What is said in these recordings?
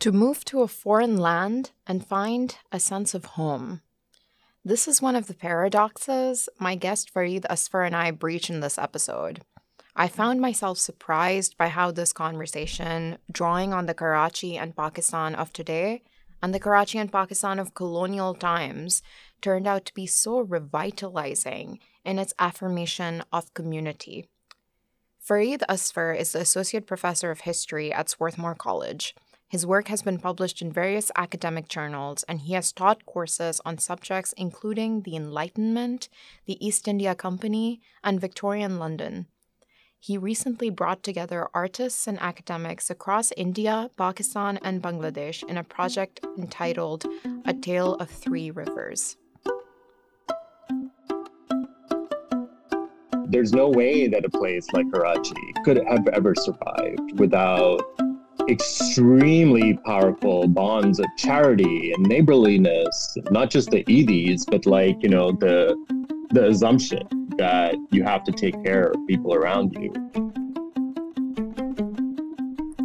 To move to a foreign land and find a sense of home. This is one of the paradoxes my guest Farid Azfar and I breach in this episode. I found myself surprised by how this conversation, drawing on the Karachi and Pakistan of today and the Karachi and Pakistan of colonial times, turned out to be so revitalizing in its affirmation of community. Farid Azfar is the Associate Professor of History at Swarthmore College. His work has been published in various academic journals, and he has taught courses on subjects including the Enlightenment, the East India Company, and Victorian London. He recently brought together artists and academics across India, Pakistan, and Bangladesh in a project entitled A Tale of Three Rivers. There's no way that a place like Karachi could have ever survived without extremely powerful bonds of charity and neighborliness, not just the Edhis, but like, you know, the the assumption that you have to take care of people around you.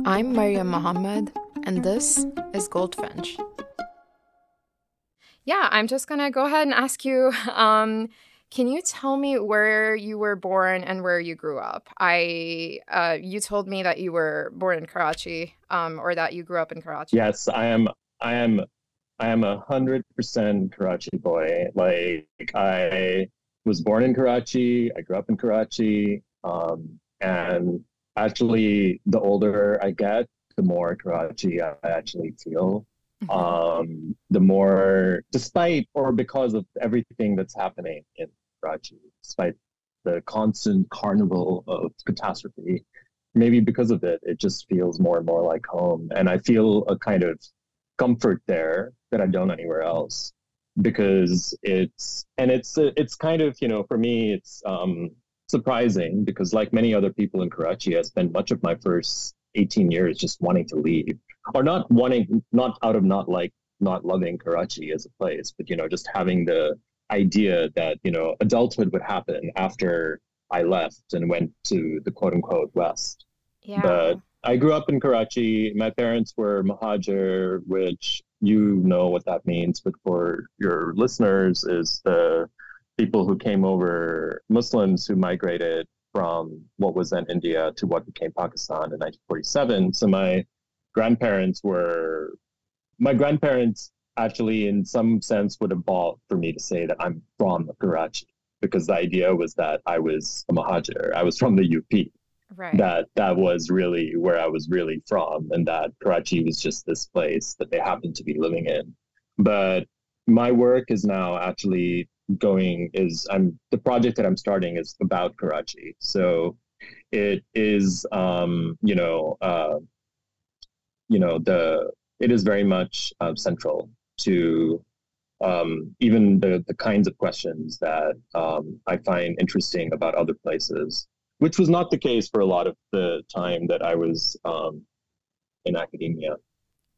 I'm Maria Mohammed, and this is Goldfinch. Yeah, I'm just gonna go ahead and ask you. Um, can you tell me where you were born and where you grew up? I uh, you told me that you were born in Karachi, um, or that you grew up in Karachi. Yes, I am. I am. I am a hundred percent Karachi boy. Like I was born in Karachi. I grew up in Karachi. Um, and actually, the older I get, the more Karachi I actually feel. Mm-hmm. Um, the more, despite or because of everything that's happening in Karachi, despite the constant carnival of catastrophe, maybe because of it, it just feels more and more like home. And I feel a kind of comfort there that I don't anywhere else because it's and it's it's kind of you know for me it's um, surprising because like many other people in Karachi, I spent much of my first 18 years just wanting to leave or not wanting not out of not like not loving Karachi as a place, but you know just having the idea that you know adulthood would happen after I left and went to the quote unquote West. Yeah. But I grew up in Karachi. My parents were Muhajir, which you know what that means, but for your listeners, is the people who came over, Muslims who migrated from what was then India to what became Pakistan in 1947. So my grandparents were, my grandparents actually, in some sense, would have bought for me to say that I'm from Karachi because the idea was that I was a Mahajir. I was from the UP right. that that was really where I was really from, and that Karachi was just this place that they happened to be living in. But my work is now actually going is I'm the project that I'm starting is about Karachi. So it is um, you know uh, you know the it is very much uh, central to um, even the the kinds of questions that um, I find interesting about other places which was not the case for a lot of the time that I was um, in academia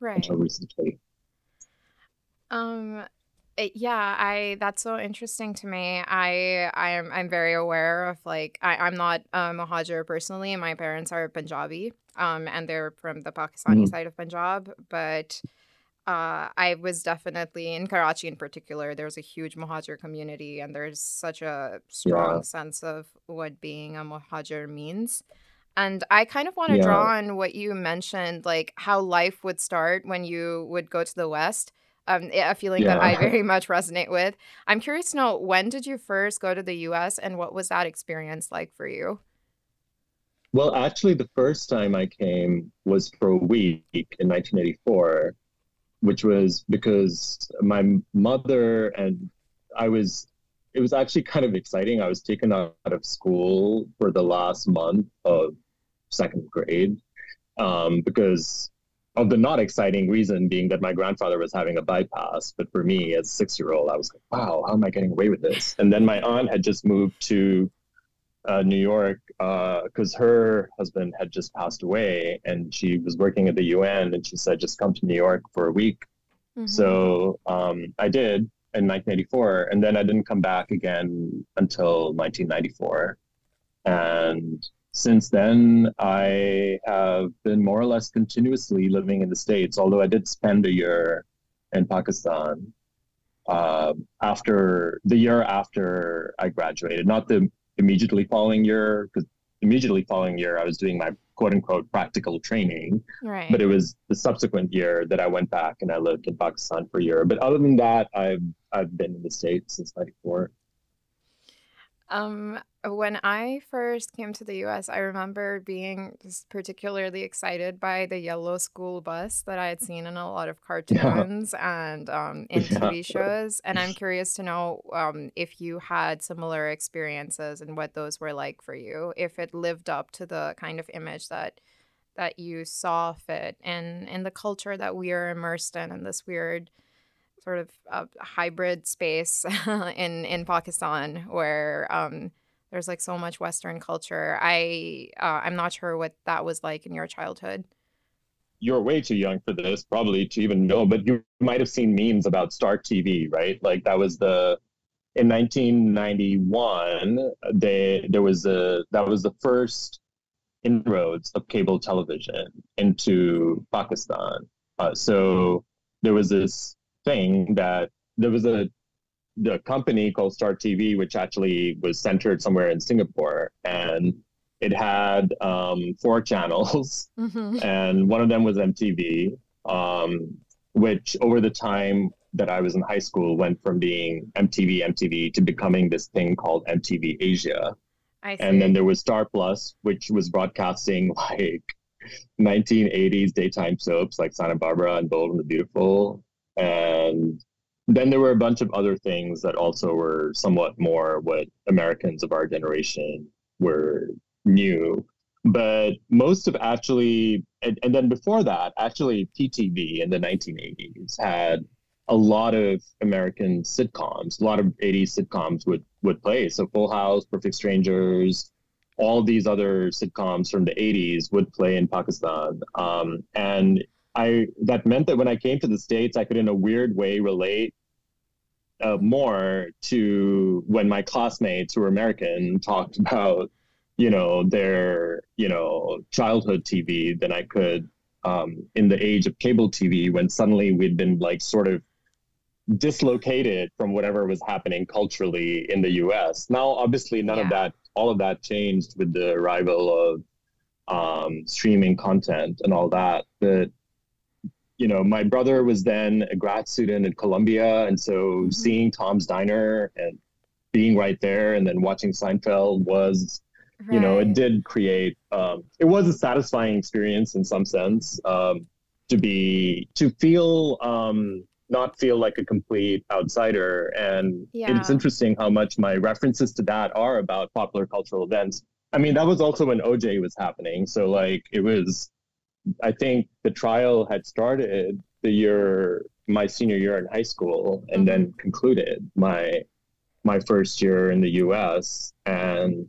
right. until recently. Um, yeah, I that's so interesting to me. I I am I'm very aware of like I I'm not a Muhajir personally, and my parents are Punjabi, um, and they're from the Pakistani mm. side of Punjab, but uh, I was definitely in Karachi in particular. There's a huge Muhajir community, and there's such a strong yeah. sense of what being a Muhajir means. And I kind of want to yeah. draw on what you mentioned, like how life would start when you would go to the West. Um, a feeling yeah. that I very much resonate with. I'm curious to know when did you first go to the U.S. and what was that experience like for you? Well, actually, the first time I came was for a week in 1984 which was because my mother and I was it was actually kind of exciting. I was taken out of school for the last month of second grade um, because of the not exciting reason being that my grandfather was having a bypass. But for me, as a six year old, I was like, wow, how am I getting away with this? And then my aunt had just moved to uh, New York because uh, her husband had just passed away and she was working at the UN and she said, just come to New York for a week. Mm-hmm. So um, I did in 1984 and then I didn't come back again until 1994. And since then, I have been more or less continuously living in the States, although I did spend a year in Pakistan uh, after the year after I graduated, not the immediately following year, because immediately following year I was doing my quote unquote practical training. Right. But it was the subsequent year that I went back and I lived in Pakistan for a year. But other than that, I've I've been in the States since '94. Um, when I first came to the US, I remember being just particularly excited by the yellow school bus that I had seen in a lot of Yeah, cartoons and um, in yeah. TV shows. And I'm curious to know um, if you had similar experiences and what those were like for you, if it lived up to the kind of image that that you saw fit in in the culture that we are immersed in in this weird sort of uh, hybrid space in in Pakistan where um, there's like so much Western culture. I uh, I'm not sure what that was like in your childhood. You're way too young for this, probably to even know, but you might have seen memes about Star TV, right? Like that was the in 1991 they there was a that was the first inroads of cable television into Pakistan. Uh, so there was this thing that there was a the company called Star TV, which actually was centered somewhere in Singapore, and it had um, four channels, hmm and one of them was MTV, um, which over the time that I was in high school went from being MTV MTV to becoming this thing called MTV Asia, and then there was Star Plus, which was broadcasting like 1980s daytime soaps like Santa Barbara and Bold and the Beautiful. And then there were a bunch of other things that also were somewhat more what Americans of our generation were new. But most of actually, and, and then before that, actually, PTV in the 1980s had a lot of American sitcoms. A lot of 80s sitcoms would would play. So Full House, Perfect Strangers, all these other sitcoms from the 80s would play in Pakistan. Um, and I that meant that when I came to the States, I could in a weird way relate uh, more to when my classmates who were American talked about, you know, their, you know, childhood TV than I could um, in the age of cable TV when suddenly we'd been like sort of dislocated from whatever was happening culturally in the US. Now, obviously, none of that, all of that changed with the arrival of um, streaming content and all that. But, you know, my brother was then a grad student at Columbia. And so hmm seeing Tom's Diner and being right there and then watching Seinfeld was, you know, it did create, um, it was a satisfying experience in some sense um, to be, to feel, um, not feel like a complete outsider. And it's interesting how much my references to that are about popular cultural events. I mean, that was also when OJ was happening. So, like, it was, I think the trial had started the year, my senior year in high school, and hmm then concluded my my first year in the US. And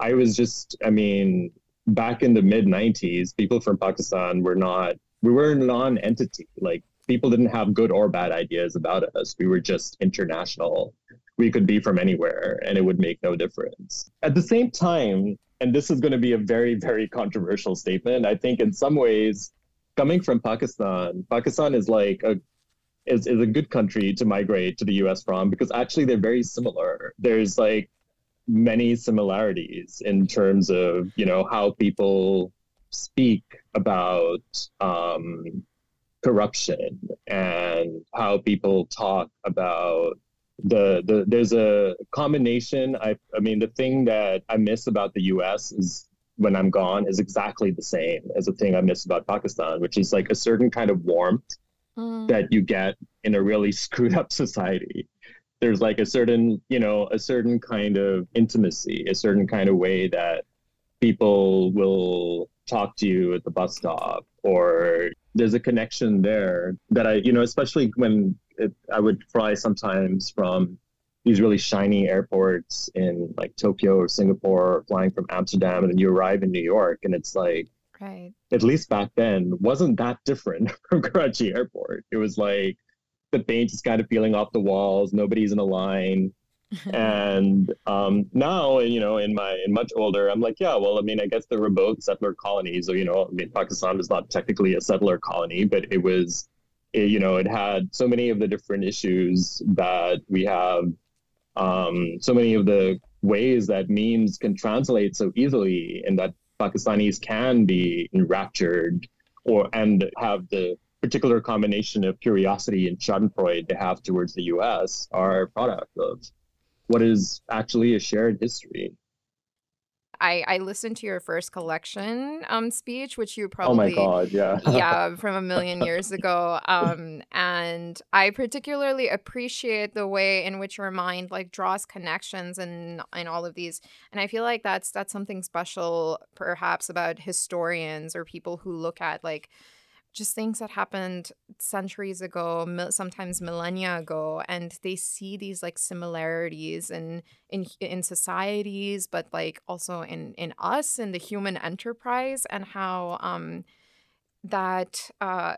I was just, I mean, back in the mid 90s, people from Pakistan were not, we were a non entity. Like, people didn't have good or bad ideas about us. We were just international. We could be from anywhere and it would make no difference. At the same time, and this is going to be a very, very controversial statement, I think in some ways, coming from Pakistan, Pakistan is like a is, is a good country to migrate to the US from because actually they're very similar. There's like many similarities in terms of, you know, how people speak about um, corruption and how people talk about the the there's a combination I I mean the thing that I miss about the US is when I'm gone is exactly the same as the thing I miss about Pakistan, which is like a certain kind of warmth Mm, that you get in a really screwed up society. There's like a certain, you know, a certain kind of intimacy, a certain kind of way that people will talk to you at the bus stop, or there's a connection there that I, you know, especially when it, I would fly sometimes from these really shiny airports in like Tokyo or Singapore, or flying from Amsterdam, and then you arrive in New York, and it's like, right. at least back then, wasn't that different from Karachi Airport. It was like the paint is kind of peeling off the walls, nobody's in a line. and um, now, you know, in my in much older, I'm like, yeah, well, I mean, I guess there were both settler colonies. So, you know, I mean, Pakistan was not technically a settler colony, but it was, it, you know, it had so many of the different issues that we have, um, so many of the ways that memes can translate so easily, and that Pakistanis can be enraptured or and have the particular combination of curiosity and schadenfreude they have towards the U.S. are a product of what is actually a shared history. I, I listened to your first collection um speech, which you probably Oh my God, yeah. yeah from a million years ago um and i particularly appreciate the way in which your mind like draws connections and in all of these and i feel like that's that's something special perhaps about historians or people who look at like just things that happened centuries ago, mil- sometimes millennia ago, and they see these like similarities in in in societies, but like also in in us in the human enterprise, and how um that uh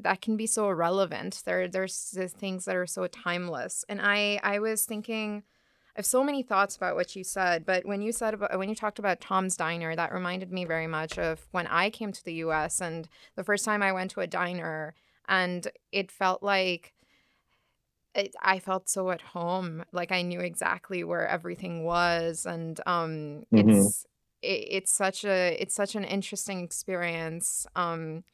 that can be so relevant. There there's the things that are so timeless, and I I was thinking. I have so many thoughts about what you said, but when you said about when you talked about Tom's Diner, that reminded me very much of when I came to the US and the first time I went to a diner and it felt like it, I felt so at home, like I knew exactly where everything was and um hmm it's it, it's such a it's such an interesting experience. Um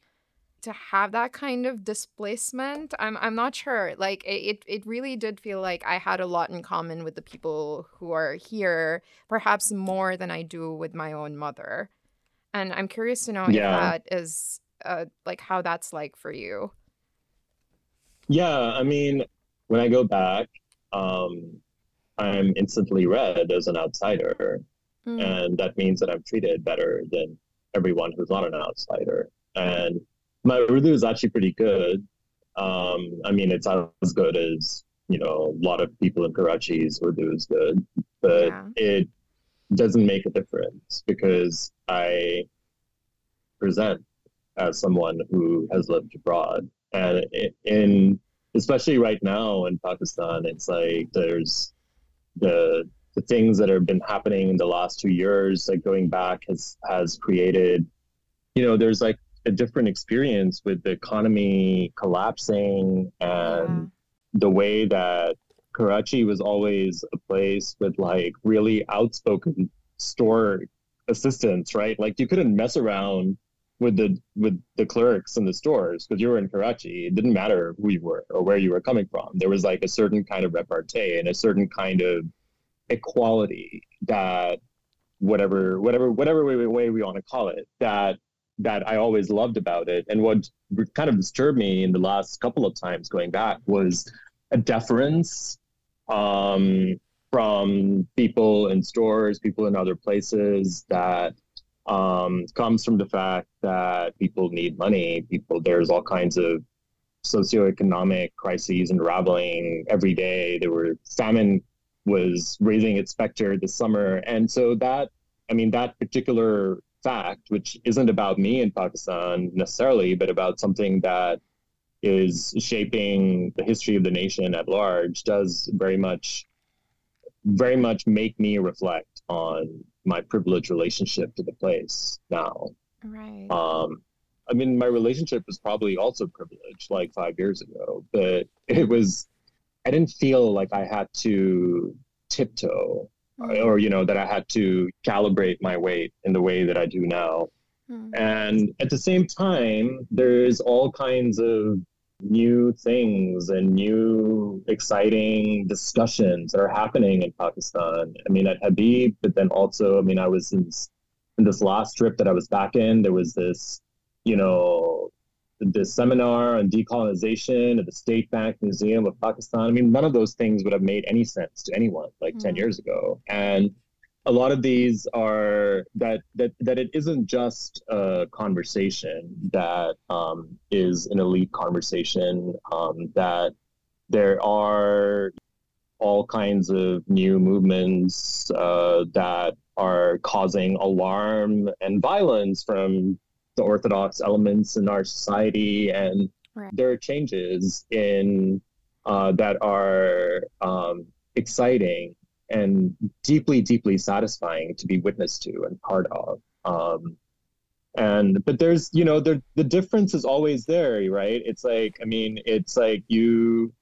to have that kind of displacement i'm i'm not sure like it, it really did feel like i had a lot in common with the people who are here perhaps more than i do with my own mother and i'm curious to know if Yeah. that is uh like how that's like for you Yeah. I mean, when I go back, um, I'm instantly read as an outsider, mm, and that means that I'm treated better than everyone who's not an outsider. And my Urdu is actually pretty good. Um, I mean, it's as good as, you know, a lot of people in Karachi's Urdu is good, but yeah it doesn't make a difference because I present as someone who has lived abroad. And in, especially right now in Pakistan, it's like there's the the things that have been happening in the last two years, like going back has has created, you know, there's like a different experience with the economy collapsing yeah and the way that Karachi was always a place with like really outspoken store assistants, right? Like you couldn't mess around with the with the clerks in the stores because you were in Karachi. It didn't matter who you were or where you were coming from. There was like a certain kind of repartee and a certain kind of equality that whatever whatever whatever way, way we want to call it that that I always loved about it. And what kind of disturbed me in the last couple of times going back was a deference um, from people in stores, people in other places that um, comes from the fact that people need money. People, there's all kinds of socioeconomic crises unraveling every day. There were famine was raising its specter this summer, and so that I mean that particular fact, which isn't about me in Pakistan necessarily, but about something that is shaping the history of the nation at large, does very much very much make me reflect on my privileged relationship to the place now. right Um, I mean, my relationship was probably also privileged like five years ago, but it was, I didn't feel like I had to tiptoe mm, or, you know, that I had to calibrate my weight in the way that I do now. mm, And at the same time, there's all kinds of new things and new exciting discussions that are happening in Pakistan. I mean, at Habib, but then also, I mean, I was in, in this last trip that I was back in, there was this, you know, this seminar on decolonization at the State Bank Museum of Pakistan. I mean, none of those things would have made any sense to anyone like 10 mm, years ago. And a lot of these are that that that it isn't just a conversation that um, is an elite conversation um, that there are all kinds of new movements uh, that are causing alarm and violence from the orthodox elements in our society and right there are changes in uh, that are um, exciting and deeply, deeply satisfying to be witness to and part of. Um, and but there's you know the the difference is always there, right? It's like I mean, it's like you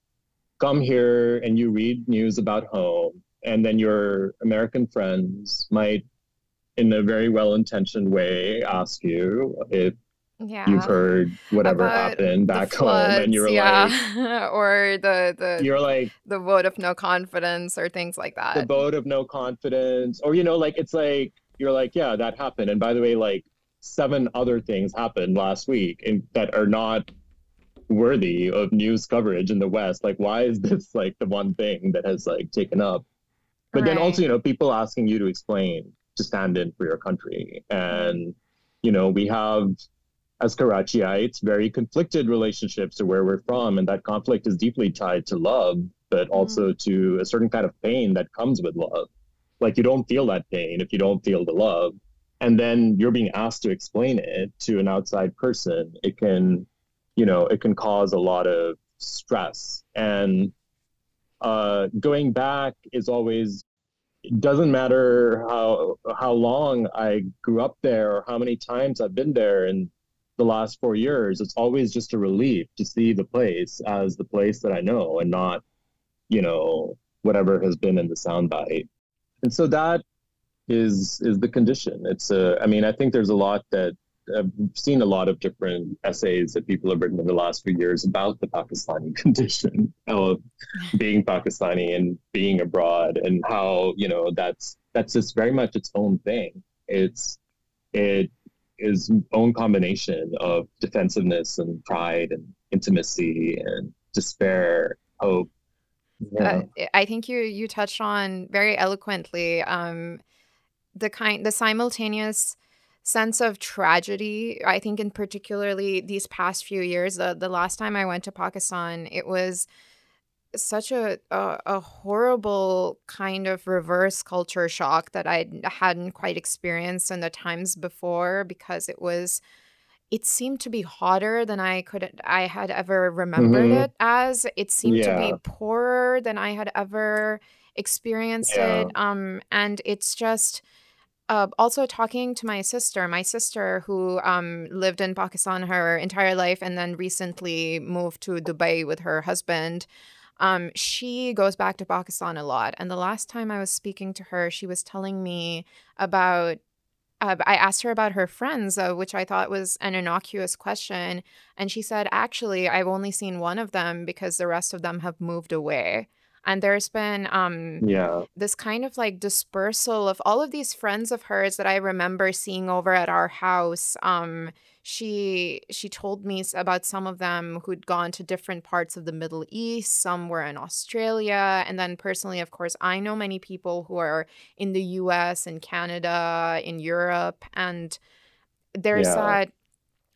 come here and you read news about home, and then your American friends might, in a very well-intentioned way, ask you if yeah. you've heard whatever About happened back floods, home, and you're yeah. like, or the the you're like the vote of no confidence or things like that. the vote of no confidence, or you know, like it's like you're like, yeah, that happened, and by the way, like seven other things happened last week, and that are not worthy of news coverage in the West. Like, why is this like the one thing that has like taken up? But then also, you know, people asking you to explain, to stand in for your country, and you know, we have as Karachiites, very conflicted relationships to where we're from, and that conflict is deeply tied to love, but also to a certain kind of pain that comes with love. Like you don't feel that pain if you don't feel the love, and then you're being asked to explain it to an outside person. It can, you know, it can cause a lot of stress. And uh, going back is always it doesn't matter how how long I grew up there or how many times I've been there in the last four years. It's always just a relief to see the place as the place that I know and not, you know, whatever has been in the soundbite. And so that is is the condition. It's a. I mean, I think there's a lot that I've seen a lot of different essays that people have written in the last few years about the Pakistani condition of being Pakistani and being abroad, and how you know that's that's just very much its own thing. It's it is own combination of defensiveness and pride and intimacy and despair, hope. Yeah. Uh, I think you you touched on very eloquently um, the kind the simultaneous sense of tragedy. I think in particularly these past few years, the the last time I went to Pakistan, it was such a a, a horrible kind of reverse culture shock that I hadn't quite experienced in the times before because it was it seemed to be hotter than I could I had ever remembered Mhm. it as. It seemed to be poorer than I had ever experienced Yeah. it. Um, and it's just uh, also talking to my sister, my sister who um, lived in Pakistan her entire life and then recently moved to Dubai with her husband. Um, she goes back to Pakistan a lot. And the last time I was speaking to her, she was telling me about uh, I asked her about her friends, uh, which I thought was an innocuous question. And she said, actually, I've only seen one of them because the rest of them have moved away. And there's been um, Yeah. this kind of like dispersal of all of these friends of hers that I remember seeing over at our house. Um, she she told me about some of them who'd gone to different parts of the Middle East. Some were in Australia, and then personally, of course, I know many people who are in the U.S. and Canada, in Europe, and there's Yeah. that.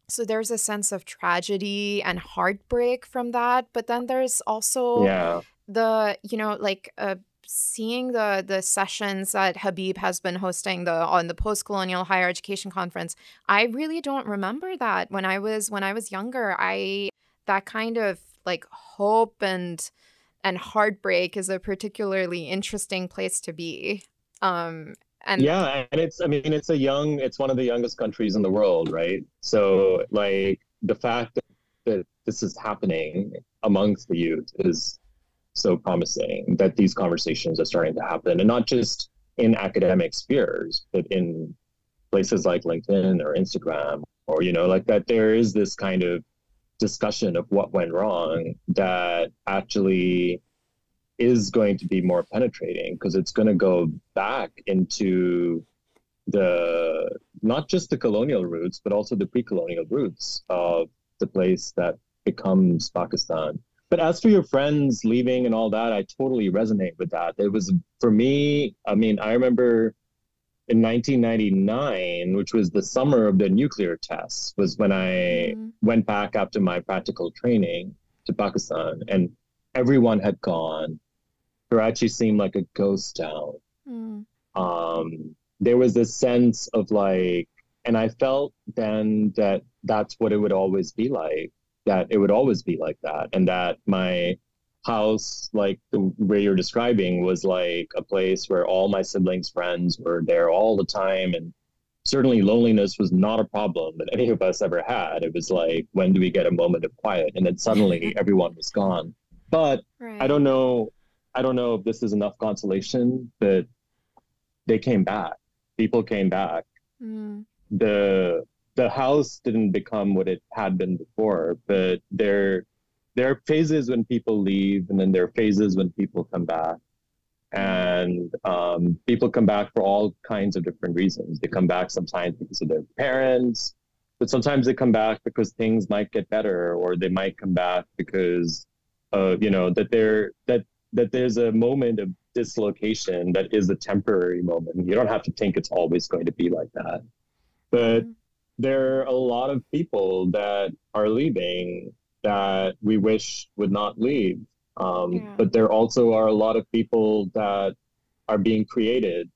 So there's a sense of tragedy and heartbreak from that, but then there's also Yeah. The you know like uh seeing the the sessions that Habib has been hosting the on the post-colonial higher education conference I really don't remember that when I was when I was younger I that kind of like hope and and heartbreak is a particularly interesting place to be um and Yeah, and it's I mean it's a young it's one of the youngest countries in the world, right? So like the fact that this is happening amongst the youth is so promising that these conversations are starting to happen and not just in academic spheres, but in places like LinkedIn or Instagram or you know like that there is this kind of discussion of what went wrong that actually is going to be more penetrating because it's going to go back into the not just the colonial roots but also the pre-colonial roots of the place that becomes Pakistan. But as for your friends leaving and all that, I totally resonate with that. It was for me, I mean, I remember in 1999, which was the summer of the nuclear tests, was when I Mm. went back after my practical training to Pakistan and everyone had gone. Karachi seemed like a ghost town. Mm. Um, there was this sense of like, and I felt then that that's what it would always be like, that it would always be like that, and that my house, like the way you're describing, was like a place where all my siblings' friends were there all the time. And certainly loneliness was not a problem that any of us ever had. It was like, when do we get a moment of quiet? And then suddenly everyone was gone. But right. I don't know. I don't know if this is enough consolation, but they came back. People came back. Mm. The the house didn't become what it had been before, but there there are phases when people leave, and then there are phases when people come back. And um, people come back for all kinds of different reasons. They come back sometimes because of their parents, but sometimes they come back because things might get better, or they might come back because, uh, you know, that they're that that there's a moment of dislocation that is a temporary moment. You don't have to think it's always going to be like that. But mm-hmm. There are a lot of people that are leaving that we wish would not leave. Um, yeah. But there also are a lot of people that are being created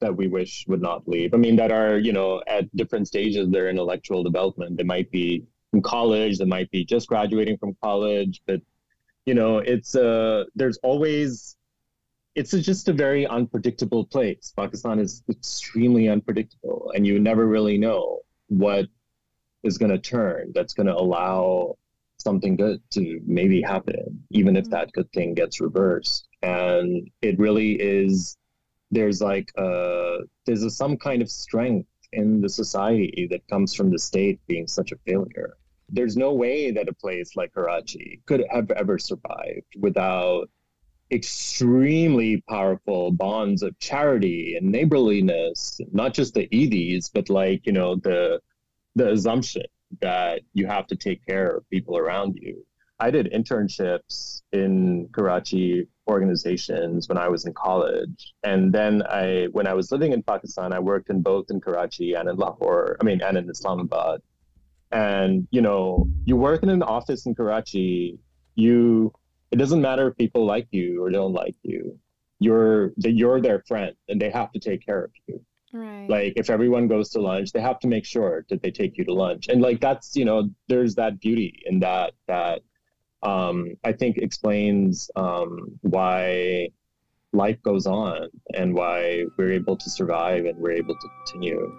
that we wish would not leave. I mean, that are, you know, at different stages of their intellectual development. They might be in college, they might be just graduating from college, but you know, it's uh there's always it's a, just a very unpredictable place. Pakistan is extremely unpredictable, and you never really know what is going to turn that's going to allow something good to maybe happen, even if mm-hmm. that good thing gets reversed. And it really is, there's like, a, there's a, some kind of strength in the society that comes from the state being such a failure. There's no way that a place like Karachi could have ever survived without extremely powerful bonds of charity and neighborliness, not just the Edhis, but like, you know, the the assumption that you have to take care of people around you. I did internships in Karachi organizations when I was in college. And then I when I was living in Pakistan, I worked in both in Karachi and in Lahore, I mean and in Islamabad. And you know, you work in an office in Karachi, you it doesn't matter if people like you or don't like you. You're that you're their friend and they have to take care of you. Right. Like if everyone goes to lunch, they have to make sure that they take you to lunch. And like that's, you know, there's that beauty in that that um I think explains um why life goes on and why we're able to survive and we're able to continue.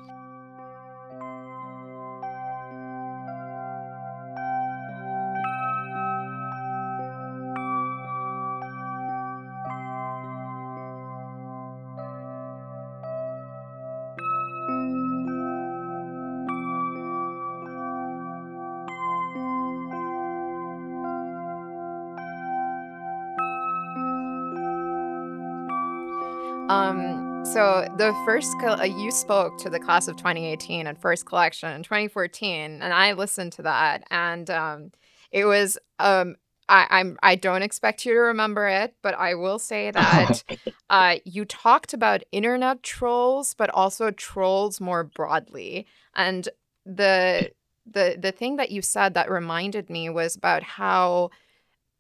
The first uh, you spoke to the class of 2018 and first collection in 2014, and I listened to that, and um, it was um, I, I'm I don't expect you to remember it, but I will say that uh, you talked about internet trolls, but also trolls more broadly, and the the the thing that you said that reminded me was about how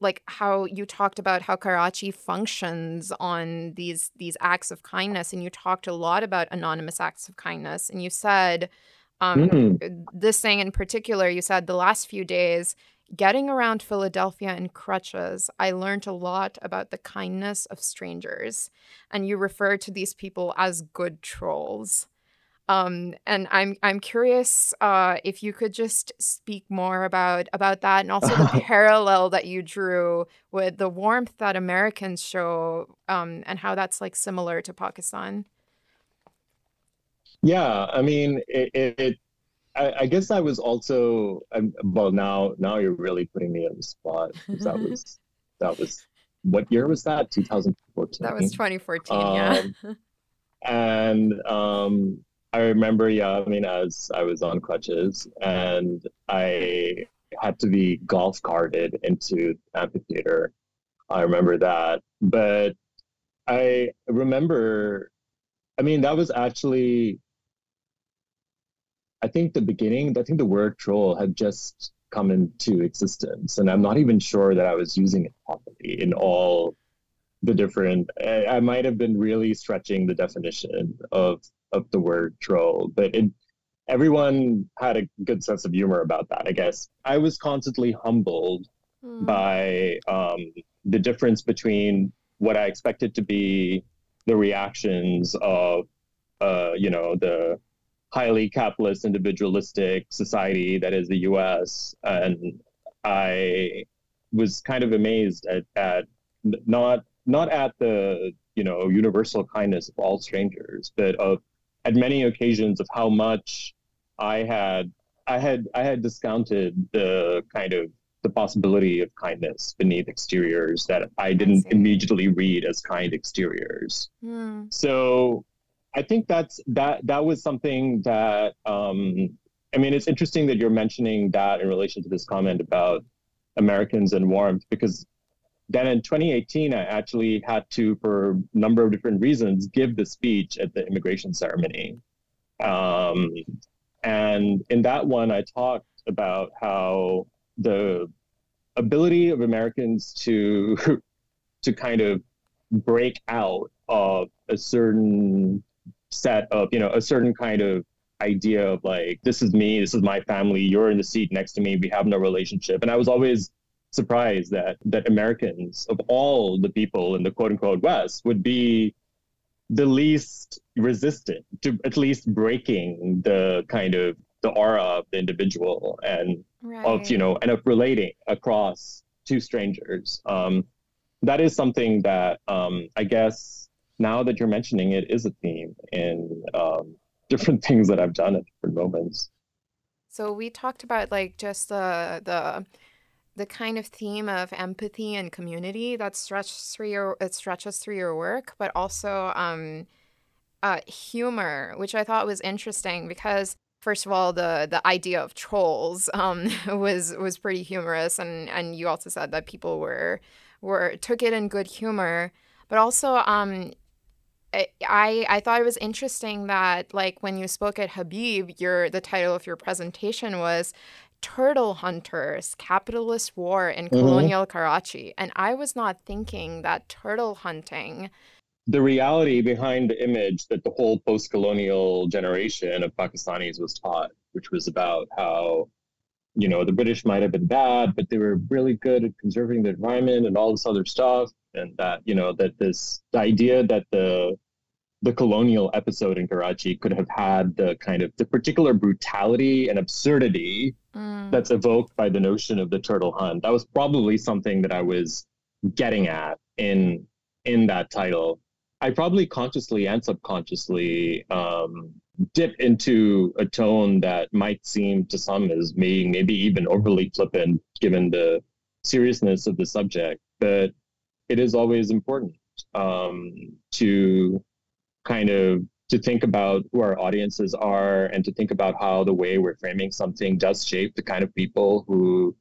like how you talked about how Karachi functions on these these acts of kindness, and you talked a lot about anonymous acts of kindness, and you said um, mm. this thing in particular. You said the last few days, getting around Philadelphia in crutches, I learned a lot about the kindness of strangers, and you refer to these people as good trolls. Um, and I'm I'm curious uh, if you could just speak more about about that, and also the parallel that you drew with the warmth that Americans show, um, and how that's like similar to Pakistan. Yeah, I mean, it. it, it I, I, guess I was also I'm, well now. Now you're really putting me on the spot because that was that was what year was that? 2014. That was 2014. Um, yeah. and um, I remember, yeah, I mean, as I was on crutches and I had to be golf carted into the amphitheater. I remember that. But I remember, I mean, that was actually, I think the beginning, I think the word troll had just come into existence. And I'm not even sure that I was using it properly in all the different, I, I might have been really stretching the definition of of the word troll, but it, everyone had a good sense of humor about that, I guess. I was constantly humbled mm. by um, the difference between what I expected to be the reactions of, uh, you know, the highly capitalist, individualistic society that is the U.S. And I was kind of amazed at, at not not at the you know universal kindness of all strangers, but of at many occasions of how much I had I had I had discounted the kind of the possibility of kindness beneath exteriors that I didn't I immediately read as kind exteriors. Mm. So I think that's that that was something that um, I mean it's interesting that you're mentioning that in relation to this comment about Americans and warmth because then in 2018 I actually had to for a number of different reasons give the speech at the immigration ceremony. Um, and in that one I talked about how the ability of Americans to to kind of break out of a certain set of you know a certain kind of idea of like this is me this is my family you're in the seat next to me we have no relationship and i was always surprised that that americans of all the people in the quote unquote west would be the least resistant to at least breaking the kind of the aura of the individual and right. of you know and of relating across two strangers um that is something that um i guess now that you're mentioning it is a theme in um, different things that I've done at different moments. So we talked about like just the the the kind of theme of empathy and community that stretches through your it stretches through your work, but also um, uh, humor, which I thought was interesting because first of all, the the idea of trolls um, was was pretty humorous, and and you also said that people were were took it in good humor, but also um, I I thought it was interesting that like when you spoke at Habib, your the title of your presentation was Turtle Hunters: Capitalist War in mm-hmm. Colonial Karachi, and I was not thinking that turtle hunting. The reality behind the image that the whole post-colonial generation of Pakistanis was taught, which was about how you know the British might have been bad, but they were really good at conserving the environment and all this other stuff and that you know that this idea that the the colonial episode in Karachi could have had the kind of the particular brutality and absurdity mm. that's evoked by the notion of the turtle hunt. That was probably something that I was getting at in in that title. I probably consciously and subconsciously um, dip into a tone that might seem to some as being maybe even overly flippant given the seriousness of the subject, but it is always important um, to kind of to think about who our audiences are and to think about how the way we're framing something does shape the kind of people who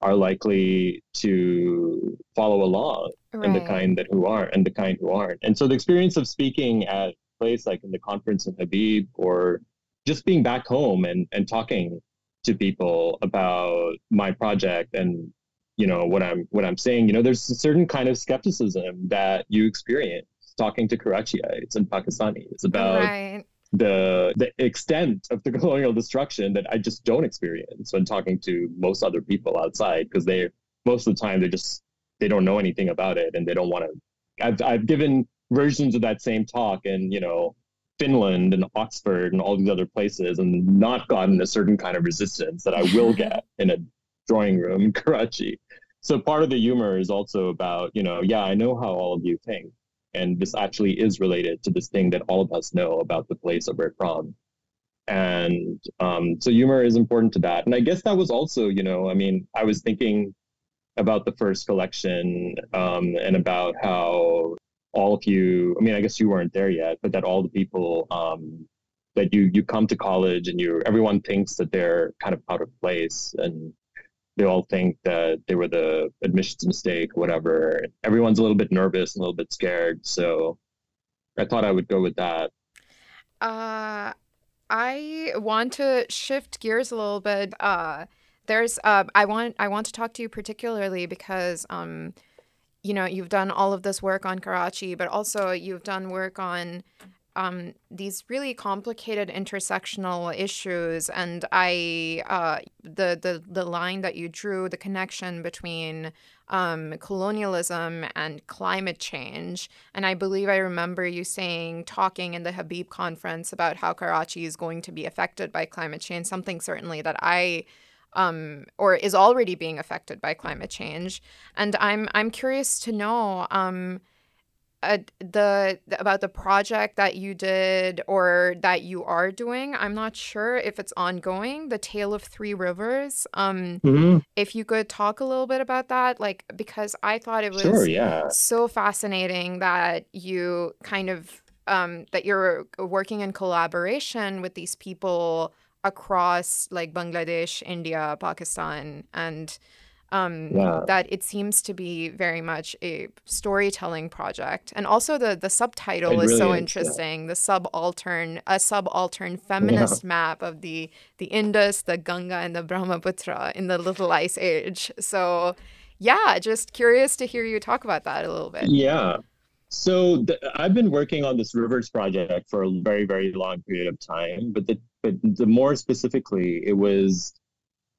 are likely to follow along right. and the kind that who aren't and the kind who aren't. And so the experience of speaking at a place like in the conference in Habib or just being back home and, and talking to people about my project and you know what I'm what I'm saying, you know, there's a certain kind of skepticism that you experience talking to Karachiites and Pakistanis about right. the the extent of the colonial destruction that I just don't experience when talking to most other people outside because they most of the time they just they don't know anything about it and they don't want to. I've I've given versions of that same talk in you know Finland and Oxford and all these other places and not gotten a certain kind of resistance that I will get in a drawing room in Karachi. So part of the humor is also about, you know, yeah, I know how all of you think, and this actually is related to this thing that all of us know about the place of we're from and um, so humor is important to that. And i guess that was also you know i mean i was thinking about the first collection um, and about how all of you i mean i guess you weren't there yet but that all the people um, that you you come to college and you everyone thinks that they're kind of out of place. And they all think that they were the admissions mistake, whatever. Everyone's a little bit nervous, a little bit scared. So I thought I would go with that. Uh, I want to shift gears a little bit. Uh, there's uh, I want I want to talk to you particularly because um, you know you've done all of this work on Karachi, but also you've done work on um, these really complicated intersectional issues, and I uh, the the the line that you drew, the connection between um, colonialism and climate change, and I believe I remember you saying talking in the Habib conference about how Karachi is going to be affected by climate change. Something certainly that I um, or is already being affected by climate change, and I'm I'm curious to know. Um, uh, the about the project that you did or that you are doing. I'm not sure if it's ongoing. The Tale of Three Rivers. Um, Mhm. if you could talk a little bit about that, like because I thought it Sure, was yeah. so fascinating that you kind of um, that you're working in collaboration with these people across like Bangladesh, India, Pakistan, and um, Yeah. that it seems to be very much a storytelling project. And also the the subtitle It is really so is, yeah. interesting. The subaltern a subaltern Yeah. feminist map of the the Indus, the Ganga, and the Brahmaputra in the Little Ice Age. So yeah, just curious to hear you talk about that a little bit. Yeah. So I've been working on this rivers project for a very, very long period of time, but the but the more specifically, it was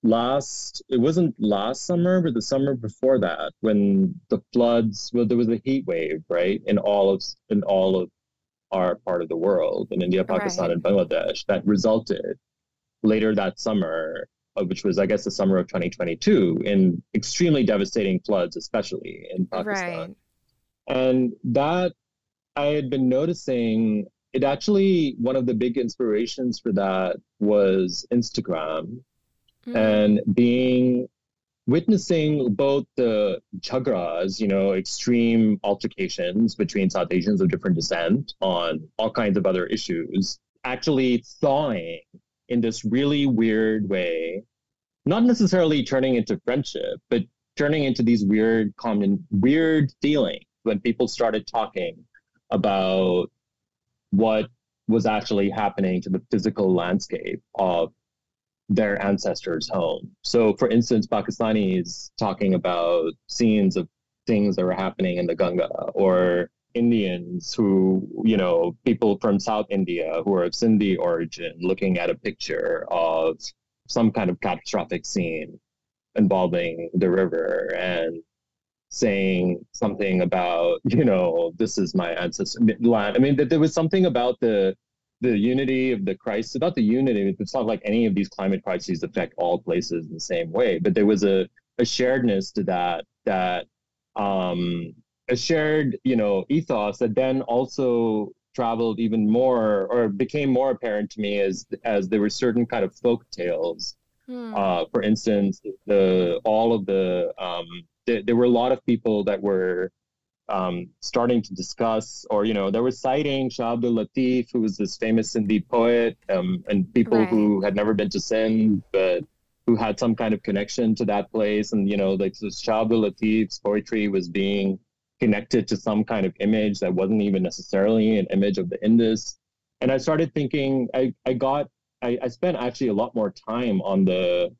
last it wasn't last summer, but the summer before that when the floods well there was a heat wave, right? In all of in all of our part of the world, in India, Pakistan, Right. and Bangladesh, that resulted later that summer, uh, which was I guess the summer of 2022, in extremely devastating floods, especially in Pakistan. Right. And that I had been noticing it actually one of the big inspirations for that was Instagram Mm. and being witnessing both the chagras, you know, extreme altercations between South Asians of different descent on all kinds of other issues, actually thawing in this really weird way, not necessarily turning into friendship, but turning into these weird common weird feelings when people started talking about what was actually happening to the physical landscape of their ancestors' home. So, for instance, Pakistanis talking about scenes of things that were happening in the Ganga, or Indians who, you know, people from South India who are of Sindhi origin looking at a picture of some kind of catastrophic scene involving the river and saying something about, you know, this is my ancestor land. I mean, that there was something about the the unity of the crisis, not the unity, it's not like any of these climate crises affect all places in the same way, but there was a, a sharedness to that, that um, a shared, you know, ethos that then also traveled even more or became more apparent to me as as there were certain kind of folk tales. Hmm. Uh, for instance, the all of the um, there, there were a lot of people that were um, starting to discuss, or you know, they were citing Shah Abdul Latif, who was this famous Sindhi poet, um, and people who had never been to Sindh, but who had some kind of connection to that place. And you know, like so Shah Abdul Latif's poetry was being connected to some kind of image that wasn't even necessarily an image of the Indus. And I started thinking, I, I got, I, I spent actually a lot more time on the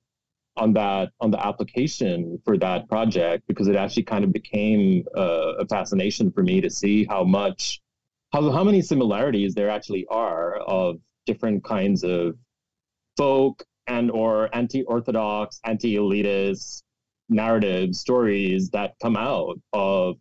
on that on the application for that project because it actually kind of became uh, a fascination for me to see how much how how many similarities there actually are of different kinds of folk and or anti-orthodox anti-elitist narratives stories that come out of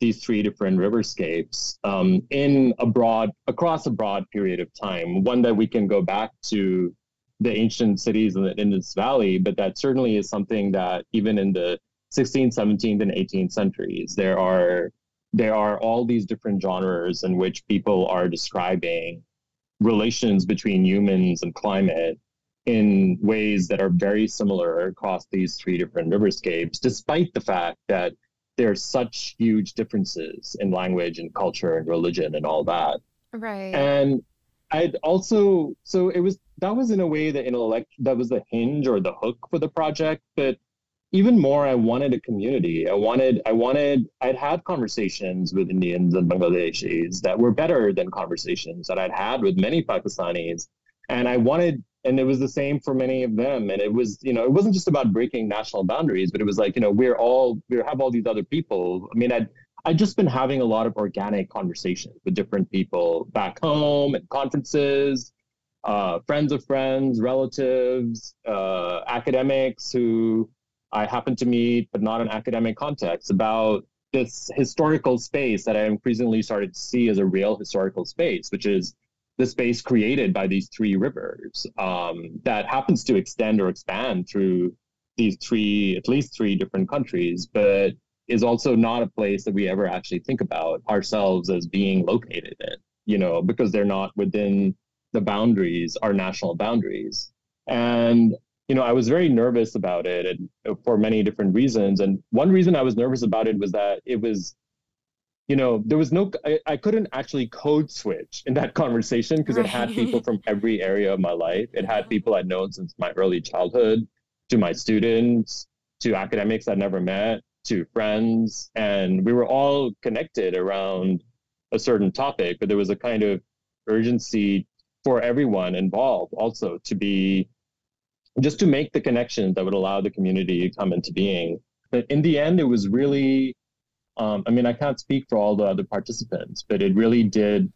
these three different riverscapes um, in a broad across a broad period of time. One that we can go back to the ancient cities in the Indus Valley, but that certainly is something that even in the 16th, 17th, and 18th centuries, there are there are all these different genres in which people are describing relations between humans and climate in ways that are very similar across these three different riverscapes, despite the fact that there's such huge differences in language and culture and religion and all that. Right. And I'd also so it was that was in a way the intellect that was the hinge or the hook for the project, but even more I wanted a community. I wanted I wanted I'd had conversations with Indians and Bangladeshis that were better than conversations that I'd had with many Pakistanis. And I wanted and it was the same for many of them. And it was, you know, it wasn't just about breaking national boundaries, but it was like, you know, we're all we have all these other people. I mean, I'd I've just been having a lot of organic conversations with different people back home at conferences, uh, friends of friends, relatives, uh, academics who I happen to meet, but not in academic context, about this historical space that I increasingly started to see as a real historical space, which is the space created by these three rivers um, that happens to extend or expand through these three, at least three different countries, but is also not a place that we ever actually think about ourselves as being located in, you know, because they're not within the boundaries, our national boundaries. And, you know, I was very nervous about it and for many different reasons. And one reason I was nervous about it was that it was, you know, there was no, I, I couldn't actually code switch in that conversation because right. it had people from every area of my life. It had people I'd known since my early childhood to my students, to academics I'd never met, to friends, and we were all connected around a certain topic, but there was a kind of urgency for everyone involved also to be just to make the connections that would allow the community to come into being. But in the end, it was really, um, I mean, I can't speak for all the other participants, but it really did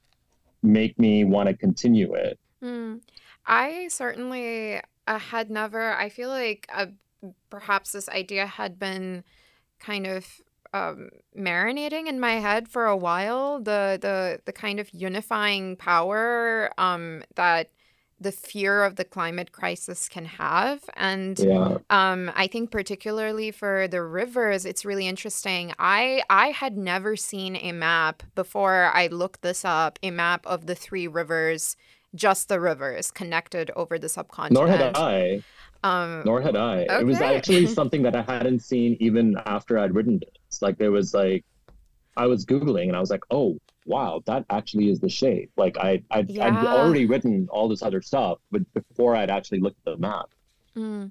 make me want to continue it. Mm. I certainly uh, had never, I feel like uh, perhaps this idea had been kind of um, marinating in my head for a while. The the the kind of unifying power um, that the fear of the climate crisis can have, and Yeah. um, I think particularly for the rivers, it's really interesting. I I had never seen a map before I looked this up. A map of the three rivers, just the rivers connected over the subcontinent. Nor had. I. Um, Nor had I. It was actually something that I hadn't seen even after I'd written it. It's like there was like I was Googling and I was like, oh wow, that actually is the shape. Like I I'd, I'd already written all this other stuff, but before I'd actually looked at the map. Mm.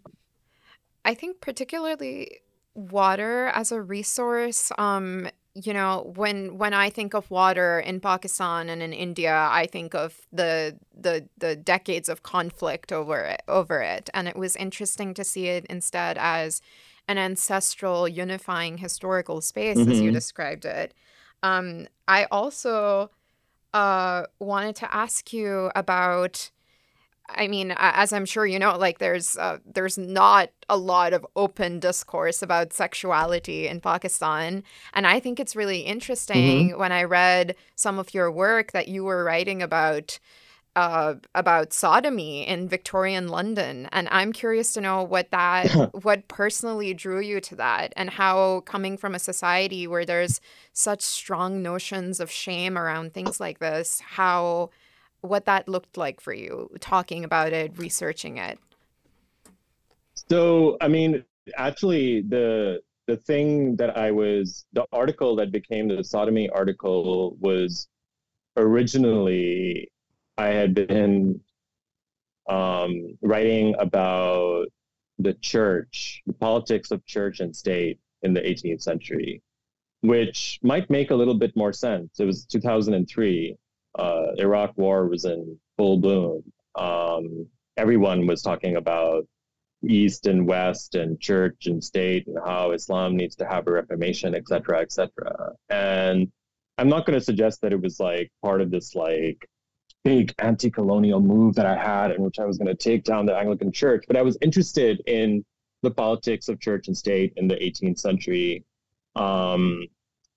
I think particularly water as a resource, um, you know, when when I think of water in Pakistan and in India, I think of the the the decades of conflict over it over it. And it was interesting to see it instead as an ancestral unifying historical space as you hmm described it. Um, I also uh wanted to ask you about I mean, as I'm sure you know, like there's uh, there's not a lot of open discourse about sexuality in Pakistan, and I think it's really hmm interesting when I read some of your work that you were writing about uh, about sodomy in Victorian London, and I'm curious to know what that what personally drew you to that, and how coming from a society where there's such strong notions of shame around things like this, how what that looked like for you, talking about it, researching it. So I mean, actually, the the thing that I was the article that became the sodomy article was originally I had been um, writing about the church, the politics of church and state in the 18th century, which might make a little bit more sense. It was 2003. Uh, Iraq War was in full bloom. Um, everyone was talking about East and West and church and state and how Islam needs to have a reformation, et cetera, et cetera. And I'm not going to suggest that it was like part of this like big anti-colonial move that I had in which I was going to take down the Anglican Church, but I was interested in the politics of church and state in the 18th century um,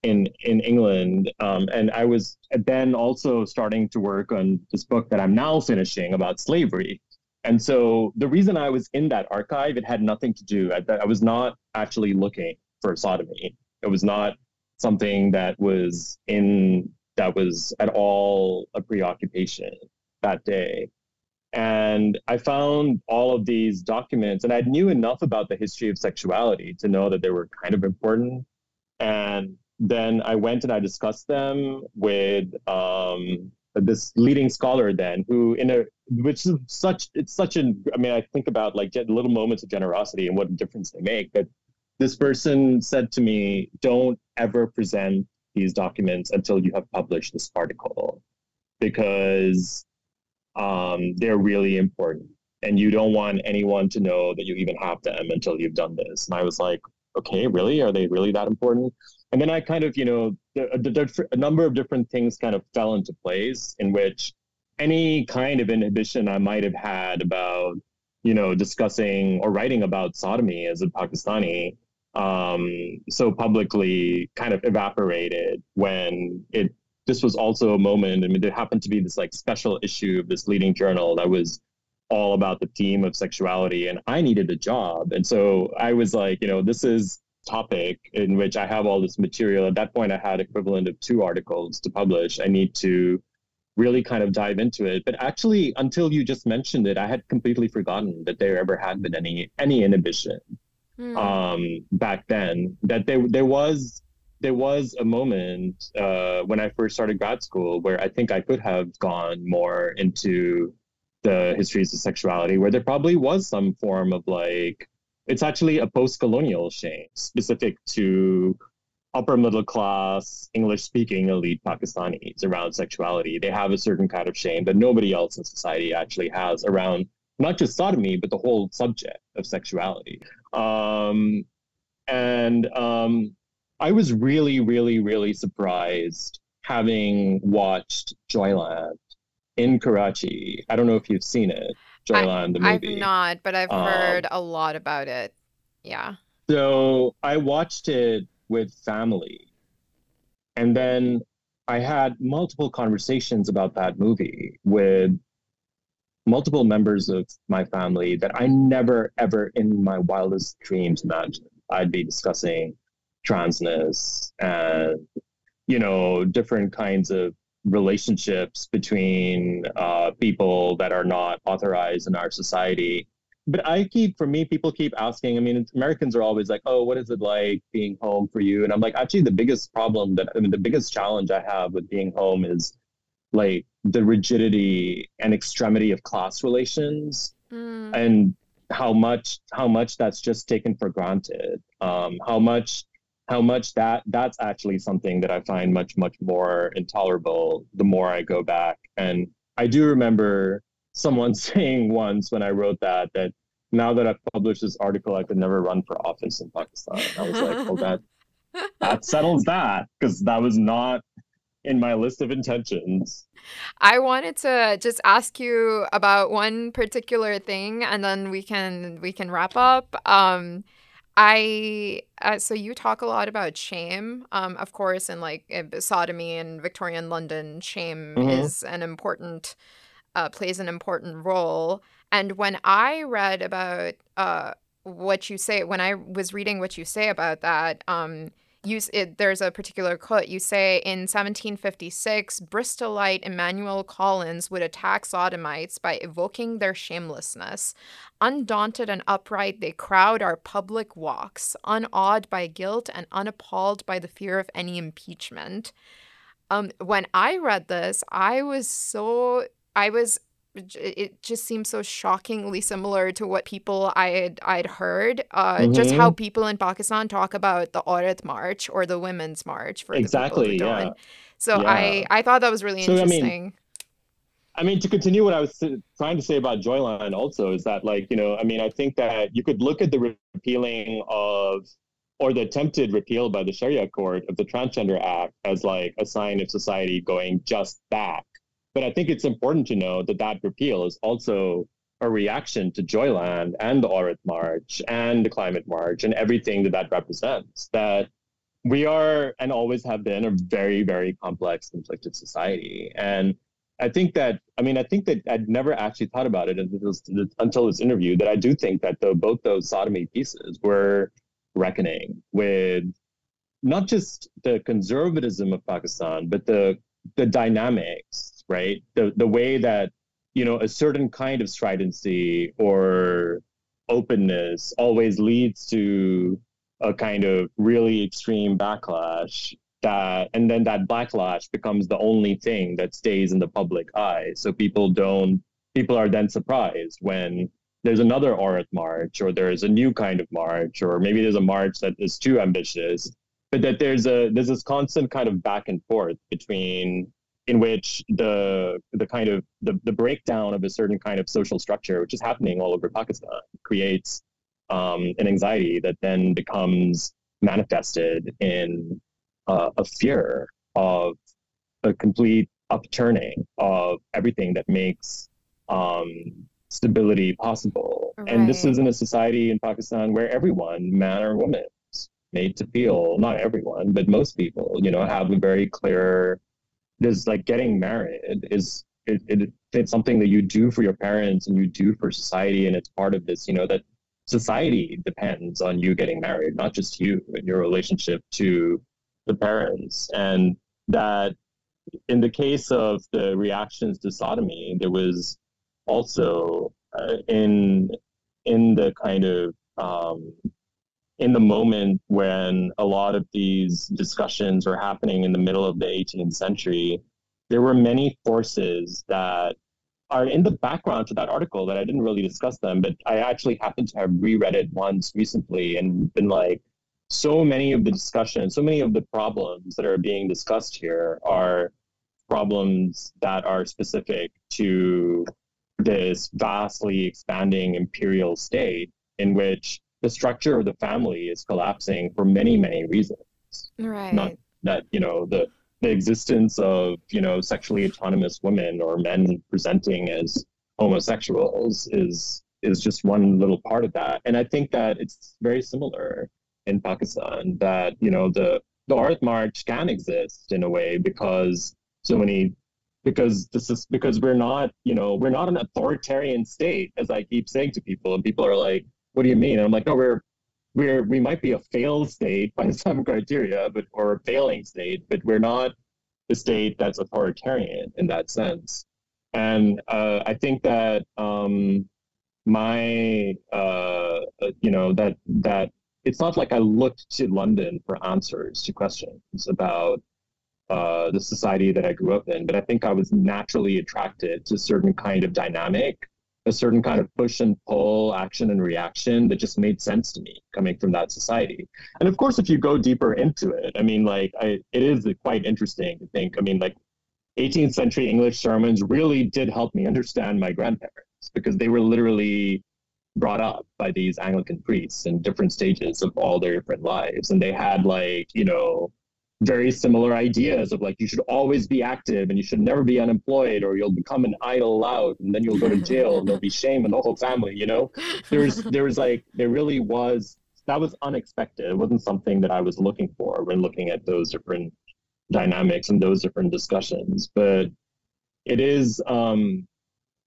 in in England, um, and I was then also starting to work on this book that I'm now finishing about slavery. And so the reason I was in that archive, it had nothing to do. I, I was not actually looking for sodomy. It was not something that was in that was at all a preoccupation that day. And I found all of these documents, and I knew enough about the history of sexuality to know that they were kind of important. And then I went and I discussed them with um, this leading scholar then, who in a which is such it's such an I mean I think about like little moments of generosity and what a difference they make. But this person said to me, "Don't ever present these documents until you have published this article because um, they're really important and you don't want anyone to know that you even have them until you've done this and i was like okay really are they really that important and then i kind of you know a, a number of different things kind of fell into place in which any kind of inhibition I might have had about, you know, discussing or writing about sodomy as a Pakistani um, so publicly kind of evaporated when it this was also a moment. I mean, there happened to be this like special issue of this leading journal that was all about the theme of sexuality, and I needed a job, and so I was like, you know, this is topic in which I have all this material. At that point, I had equivalent of two articles to publish. I need to really kind of dive into it. But actually, until you just mentioned it, I had completely forgotten that there ever had been any any inhibition mm. um, back then. That there there was there was a moment uh, when I first started grad school where I think I could have gone more into the histories of sexuality, where there probably was some form of like it's actually a post-colonial shame specific to upper middle class English speaking elite Pakistanis around sexuality. They have a certain kind of shame that nobody else in society actually has around not just sodomy, but the whole subject of sexuality. Um, and um, I was really, really, really surprised having watched Joyland in Karachi. I don't know if you've seen it, Joyland, the movie. I've not, but I've um, heard a lot about it. Yeah. So I watched it with family. And then I had multiple conversations about that movie with multiple members of my family that I never, ever in my wildest dreams imagined I'd be discussing transness and, you know, different kinds of relationships between uh, people that are not authorized in our society but I keep, for me, people keep asking. I mean, Americans are always like, "Oh, what is it like being home for you?" And I'm like, actually, the biggest problem that I mean, the biggest challenge I have with being home is like the rigidity and extremity of class relations, mm. and how much how much that's just taken for granted. Um, how much how much that that's actually something that I find much much more intolerable the more I go back. And I do remember someone saying once when I wrote that that now that I've published this article, I could never run for office in Pakistan. I was like, well, that that settles that because that was not in my list of intentions. I wanted to just ask you about one particular thing, and then we can we can wrap up. Um, I uh, so you talk a lot about shame, um, of course, and like uh, sodomy in Victorian London. Shame mm-hmm. is an important uh, plays an important role. And when I read about uh, what you say, when I was reading what you say about that, um, you, it, there's a particular quote. You say in 1756, Bristolite Emanuel Collins would attack sodomites by evoking their shamelessness. Undaunted and upright, they crowd our public walks, unawed by guilt and unappalled by the fear of any impeachment. Um, when I read this, I was so I was it just seems so shockingly similar to what people I had I'd heard. Uh, mm-hmm. Just how mm-hmm. people in Pakistan talk about the Aurat March or the Women's March for exactly, the yeah. So yeah. I I thought that was really so, interesting. I mean, I mean, to continue what I was trying to say about Joyland also is that, like, you know, I mean, I think that you could look at the repealing of or the attempted repeal by the Sharia court of the Transgender Act as like a sign of society going just back but I think it's important to know that that repeal is also a reaction to Joyland and the Aurat March and the Climate March and everything that that represents. That we are and always have been a very, very complex, conflicted society. And I think that, I mean, I think that I'd never actually thought about it until this, until this interview, that I do think that the, both those sodomy pieces were reckoning with not just the conservatism of Pakistan, but the the dynamics right? The the way that you know a certain kind of stridency or openness always leads to a kind of really extreme backlash that and then that backlash becomes the only thing that stays in the public eye so people don't people are then surprised when there's another Aurat march or there's a new kind of march or maybe there's a march that is too ambitious but that there's a there's this constant kind of back and forth between in which the the kind of the, the breakdown of a certain kind of social structure, which is happening all over Pakistan, creates um, an anxiety that then becomes manifested in uh, a fear of a complete upturning of everything that makes um, stability possible. Right. And this is in a society in Pakistan where everyone, man or woman, is made to feel, not everyone, but most people, you know, have a very clear, there's like getting married is, it, it, it's something that you do for your parents and you do for society. And it's part of this, you know, that society depends on you getting married, not just you and your relationship to the parents. And that in the case of the reactions to sodomy, there was also uh, in in the kind of um, in the moment when a lot of these discussions were happening in the middle of the 18th century, there were many forces that are in the background to that article that I didn't really discuss them, but I actually happened to have reread it once recently and been like, so many of the discussions, so many of the problems that are being discussed here are problems that are specific to this vastly expanding imperial state in which the structure of the family is collapsing for many, many reasons. Right. Not that, you know, the the existence of, you know, sexually autonomous women or men presenting as homosexuals is is just one little part of that. And I think that it's very similar in Pakistan that, you know, the the Aurat March can exist in a way because so many because this is because we're not you know we're not an authoritarian state as i keep saying to people and people are like what do you mean? And i'm like no we're we're we might be a failed state by some criteria but or a failing state but we're not the state that's authoritarian in that sense. And uh, i think that um, my uh, you know that that it's not like i looked to london for answers to questions about uh, the society that I grew up in, but I think I was naturally attracted to certain kind of dynamic, a certain kind of push and pull, action and reaction that just made sense to me coming from that society. And of course, if you go deeper into it, I mean, like, I, it is quite interesting to think. I mean, like, 18th century English sermons really did help me understand my grandparents because they were literally brought up by these Anglican priests in different stages of all their different lives. And they had, like, you know, very similar ideas of like you should always be active and you should never be unemployed or you'll become an idle lout and then you'll go to jail and there'll be shame in the whole family you know? There's there was like there really was that was unexpected. It wasn't something that i was looking for when looking at those different dynamics and those different discussions but it is um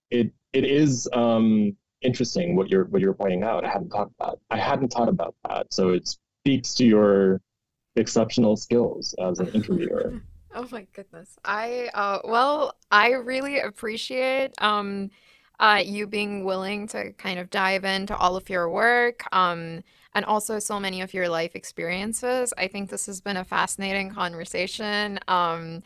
it it is um interesting what you're what you're pointing out. I hadn't thought about i hadn't thought about that. So it speaks to your exceptional skills as an interviewer. Oh my goodness. I uh well, I really appreciate um uh you being willing to kind of dive into all of your work um and also so many of your life experiences. I think this has been a fascinating conversation. Um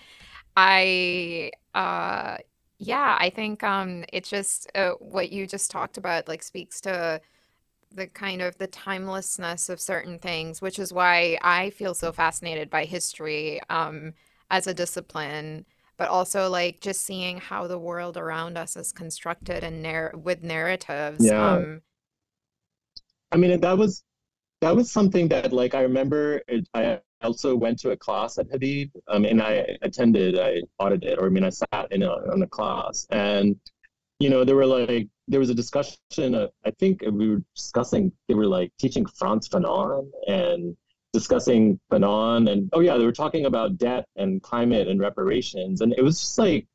I uh yeah, I think um it's just uh, what you just talked about like speaks to the kind of the timelessness of certain things, which is why I feel so fascinated by history um, as a discipline, but also like just seeing how the world around us is constructed and narr- with narratives. Yeah. Um, I mean, that was that was something that like I remember. It, I also went to a class at Habib, um, and I attended. I audited, or I mean, I sat in a, on a class, and you know, there were like there was a discussion. Uh, I think we were discussing. They were like teaching Frantz Fanon and discussing Fanon, and oh yeah, they were talking about debt and climate and reparations, and it was just like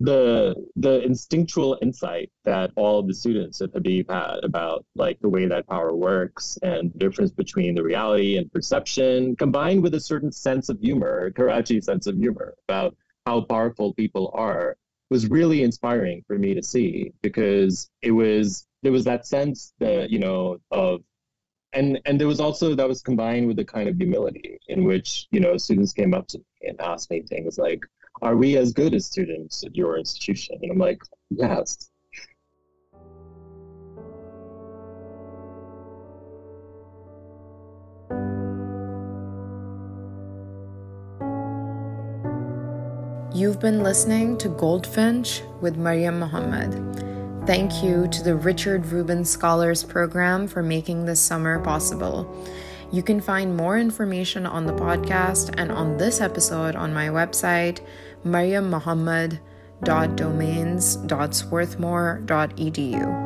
the the instinctual insight that all the students at Habib had about like the way that power works and the difference between the reality and perception, combined with a certain sense of humor, Karachi sense of humor about how powerful people are was really inspiring for me to see because it was there was that sense that you know of and and there was also that was combined with the kind of humility in which you know students came up to me and asked me things like are we as good as students at your institution? And i'm like yes You've been listening to Goldfinch with Mariam Mohammed. Thank you to the Richard Rubin Scholars Program for making this summer possible. You can find more information on the podcast and on this episode on my website, mariammohammed.domains.swarthmore.edu.